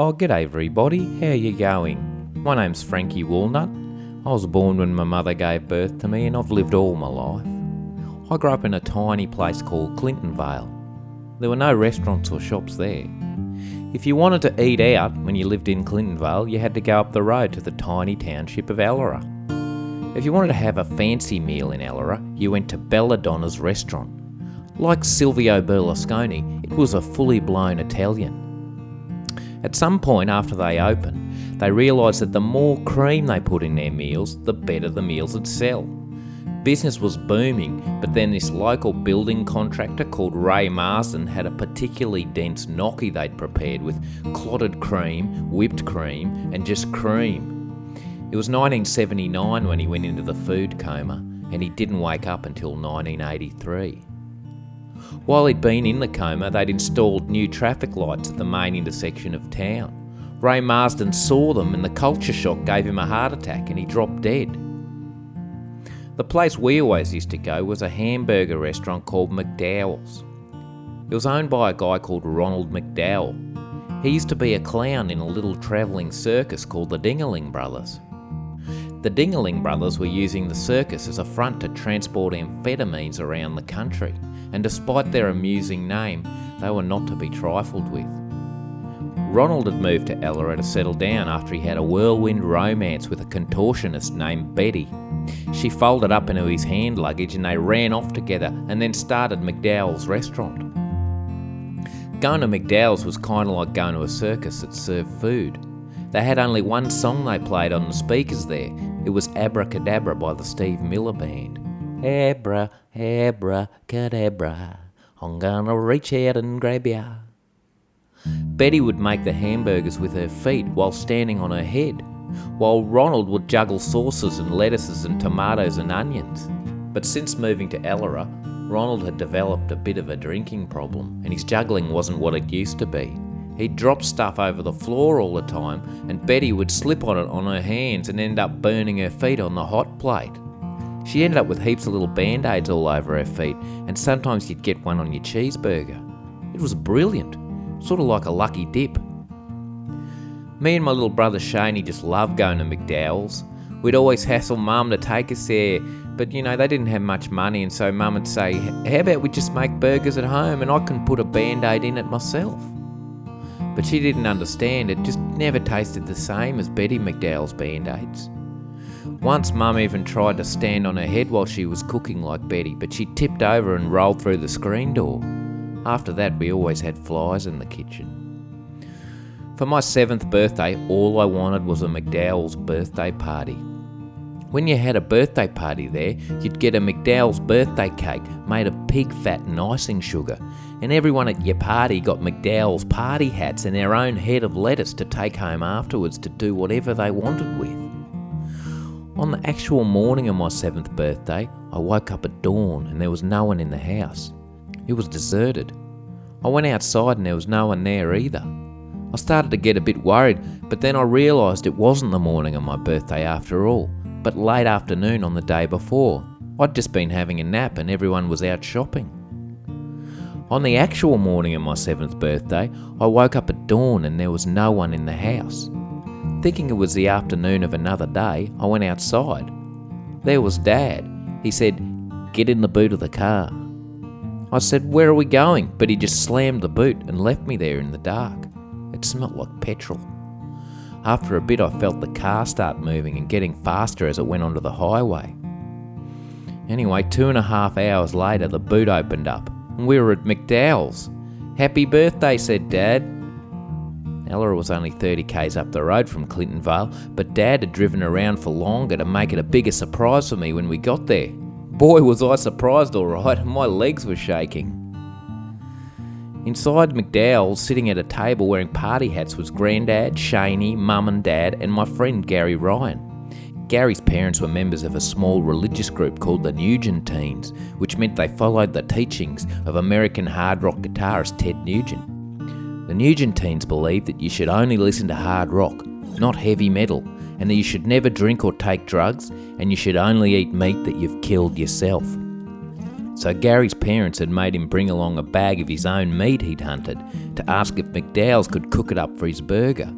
Oh, g'day everybody, how are you going? My name's Franky Walnut. I was born when my mother gave birth to me and I've lived all my life. I grew up in a tiny place called Clintonvale. There were no restaurants or shops there. If you wanted to eat out when you lived in Clintonvale, you had to go up the road to the tiny township of Ellerer. If you wanted to have a fancy meal in Ellerer, you went to Belladonna's restaurant. Like Silvio Berlusconi, it was a fully blown Italian. At some point after they opened, they realised that the more cream they put in their meals, the better the meals would sell. Business was booming, but then this local building contractor called Ray Marsden had a particularly dense gnocchi they'd prepared with clotted cream, whipped cream, and just cream. It was 1979 when he went into the food coma, and he didn't wake up until 1983. While he'd been in the coma, they'd installed new traffic lights at the main intersection of town. Ray Marsden saw them, and the culture shock gave him a heart attack, and he dropped dead. The place we always used to go was a hamburger restaurant called McDowell's. It was owned by a guy called Ronald McDowell. He used to be a clown in a little travelling circus called the Dingaling Brothers. The Dingaling Brothers were using the circus as a front to transport amphetamines around the country and despite their amusing name, they were not to be trifled with. Ronald had moved to Ellerer to settle down after he had a whirlwind romance with a contortionist named Betty. She folded up into his hand luggage and they ran off together and then started McDowell's restaurant. Going to McDowell's was kind of like going to a circus that served food. They had only one song they played on the speakers there. It was Abracadabra by the Steve Miller Band. Abra, abra, cadabra. I'm gonna reach out and grab ya. Betty would make the hamburgers with her feet while standing on her head, while Ronald would juggle sauces and lettuces and tomatoes and onions. But since moving to Ellerer, Ronald had developed a bit of a drinking problem, and his juggling wasn't what it used to be. He'd drop stuff over the floor all the time, and Betty would slip on it on her hands and end up burning her feet on the hot plate. She ended up with heaps of little band aids all over her feet, and sometimes you'd get one on your cheeseburger. It was brilliant, sort of like a lucky dip. Me and my little brother Shaney just loved going to McDowell's. We'd always hassle Mum to take us there, but you know, they didn't have much money, and so Mum would say, How about we just make burgers at home and I can put a band aid in it myself? But she didn't understand, it just never tasted the same as Betty McDowell's band aids. Once Mum even tried to stand on her head while she was cooking like Betty, but she tipped over and rolled through the screen door. After that, we always had flies in the kitchen. For my seventh birthday, all I wanted was a McDowell's birthday party. When you had a birthday party there, you'd get a McDowell's birthday cake made of pig fat and icing sugar, and everyone at your party got McDowell's party hats and their own head of lettuce to take home afterwards to do whatever they wanted with. On the actual morning of my seventh birthday, I woke up at dawn and there was no one in the house. It was deserted. I went outside and there was no one there either. I started to get a bit worried, but then I realised it wasn't the morning of my birthday after all, but late afternoon on the day before. I'd just been having a nap and everyone was out shopping. On the actual morning of my seventh birthday, I woke up at dawn and there was no one in the house. Thinking it was the afternoon of another day, I went outside. There was Dad. He said, Get in the boot of the car. I said, Where are we going? But he just slammed the boot and left me there in the dark. It smelt like petrol. After a bit, I felt the car start moving and getting faster as it went onto the highway. Anyway, two and a half hours later, the boot opened up and we were at McDowell's. Happy birthday, said Dad. Ellerer was only 30 k's up the road from Clintonvale, but Dad had driven around for longer to make it a bigger surprise for me when we got there. Boy, was I surprised, alright, my legs were shaking. Inside McDowell's, sitting at a table wearing party hats, was Grandad, Shaney, Mum and Dad, and my friend Gary Ryan. Gary's parents were members of a small religious group called the Nugent Teens, which meant they followed the teachings of American hard rock guitarist Ted Nugent. The Nugent teens believed that you should only listen to hard rock, not heavy metal, and that you should never drink or take drugs, and you should only eat meat that you've killed yourself. so Gary's parents had made him bring along a bag of his own meat he'd hunted to ask if McDowell's could cook it up for his burger.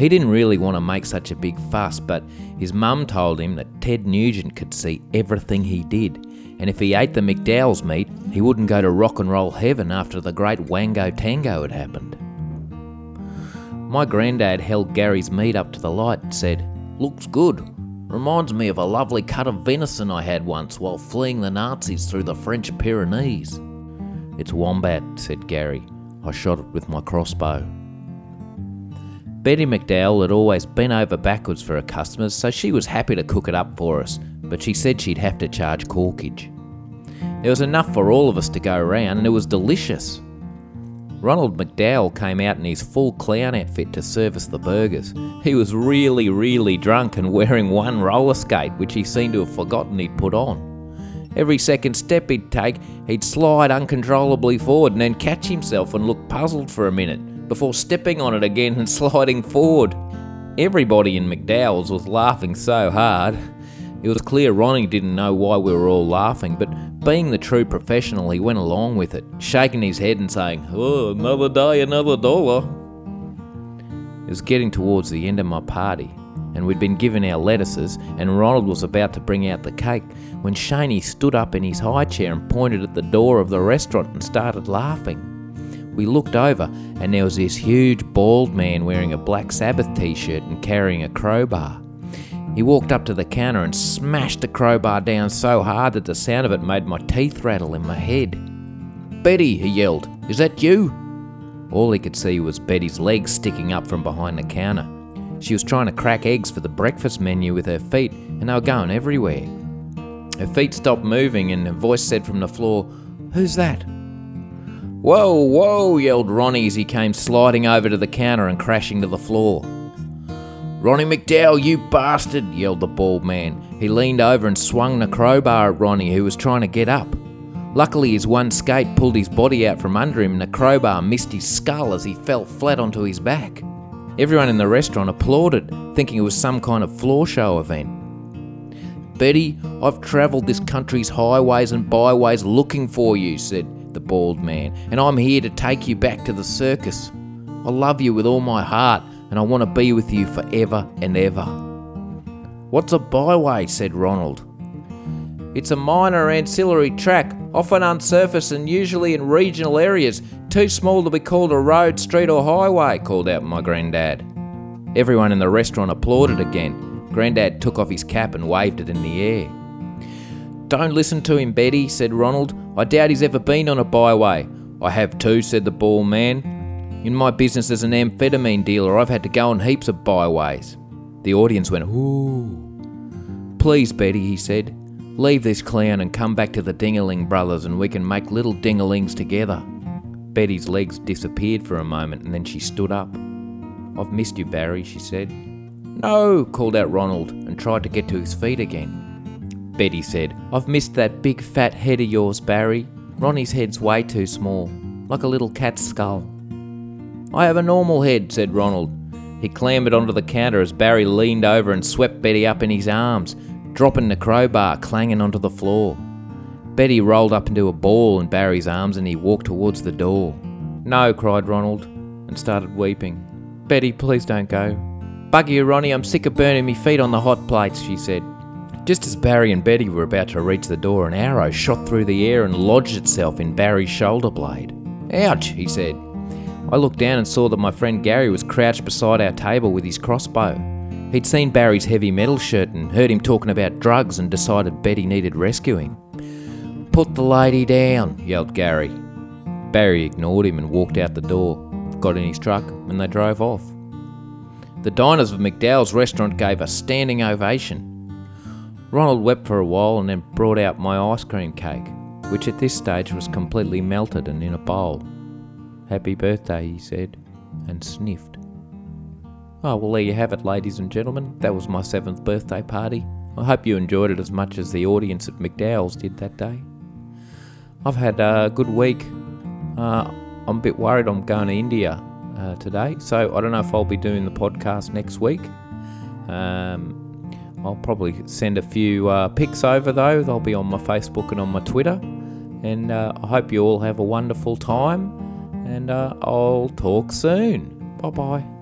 He didn't really want to make such a big fuss, but his mum told him that Ted Nugent could see everything he did, and if he ate the McDowell's meat, he wouldn't go to rock and roll heaven after the great Wango Tango had happened. My granddad held Gary's meat up to the light and said, Looks good. Reminds me of a lovely cut of venison I had once while fleeing the Nazis through the French Pyrenees. It's wombat, said Gary. I shot it with my crossbow. Betty McDowell had always been over backwards for her customers, so she was happy to cook it up for us, but she said she'd have to charge corkage. There was enough for all of us to go around, and it was delicious. Ronald McDowell came out in his full clown outfit to service the burgers. He was really, really drunk and wearing one roller skate, which he seemed to have forgotten he'd put on. Every second step he'd take, he'd slide uncontrollably forward and then catch himself and look puzzled for a minute before stepping on it again and sliding forward. Everybody in McDowell's was laughing so hard. It was clear Ronnie didn't know why we were all laughing, but being the true professional, he went along with it, shaking his head and saying, Oh, another day, another dollar. It was getting towards the end of my party, and we'd been given our lettuces, and Ronald was about to bring out the cake when Shaney stood up in his high chair and pointed at the door of the restaurant and started laughing. We looked over, and there was this huge bald man wearing a Black Sabbath t shirt and carrying a crowbar. He walked up to the counter and smashed the crowbar down so hard that the sound of it made my teeth rattle in my head. Betty, he yelled, is that you? All he could see was Betty's legs sticking up from behind the counter. She was trying to crack eggs for the breakfast menu with her feet, and they were going everywhere. Her feet stopped moving, and a voice said from the floor, Who's that? Whoa, whoa, yelled Ronnie as he came sliding over to the counter and crashing to the floor. Ronnie McDowell, you bastard, yelled the bald man. He leaned over and swung the crowbar at Ronnie, who was trying to get up. Luckily, his one skate pulled his body out from under him and the crowbar missed his skull as he fell flat onto his back. Everyone in the restaurant applauded, thinking it was some kind of floor show event. Betty, I've travelled this country's highways and byways looking for you, said the bald man, and I'm here to take you back to the circus. I love you with all my heart, and I want to be with you forever and ever. What's a byway? said Ronald. It's a minor ancillary track, often unsurfaced and usually in regional areas, too small to be called a road, street, or highway, called out my granddad. Everyone in the restaurant applauded again. Granddad took off his cap and waved it in the air. Don't listen to him, Betty, said Ronald. I doubt he's ever been on a byway. I have too, said the bald man. In my business as an amphetamine dealer, I've had to go on heaps of byways. The audience went, ooh. Please, Betty, he said, leave this clown and come back to the Dingaling brothers and we can make little dingalings together. Betty's legs disappeared for a moment and then she stood up. I've missed you, Barry, she said. No, called out Ronald and tried to get to his feet again. Betty said. I've missed that big fat head of yours, Barry. Ronnie's head's way too small, like a little cat's skull. I have a normal head, said Ronald. He clambered onto the counter as Barry leaned over and swept Betty up in his arms, dropping the crowbar clanging onto the floor. Betty rolled up into a ball in Barry's arms and he walked towards the door. No, cried Ronald, and started weeping. Betty, please don't go. Buggy you, Ronnie, I'm sick of burning me feet on the hot plates, she said. Just as Barry and Betty were about to reach the door, an arrow shot through the air and lodged itself in Barry's shoulder blade. Ouch, he said. I looked down and saw that my friend Gary was crouched beside our table with his crossbow. He'd seen Barry's heavy metal shirt and heard him talking about drugs and decided Betty needed rescuing. Put the lady down, yelled Gary. Barry ignored him and walked out the door, got in his truck, and they drove off. The diners of McDowell's restaurant gave a standing ovation. Ronald wept for a while and then brought out my ice cream cake, which at this stage was completely melted and in a bowl. Happy birthday, he said, and sniffed. Oh, well, there you have it, ladies and gentlemen. That was my seventh birthday party. I hope you enjoyed it as much as the audience at McDowell's did that day. I've had a good week. Uh, I'm a bit worried I'm going to India uh, today, so I don't know if I'll be doing the podcast next week. Um, I'll probably send a few uh, pics over though. They'll be on my Facebook and on my Twitter. And uh, I hope you all have a wonderful time. And uh, I'll talk soon. Bye bye.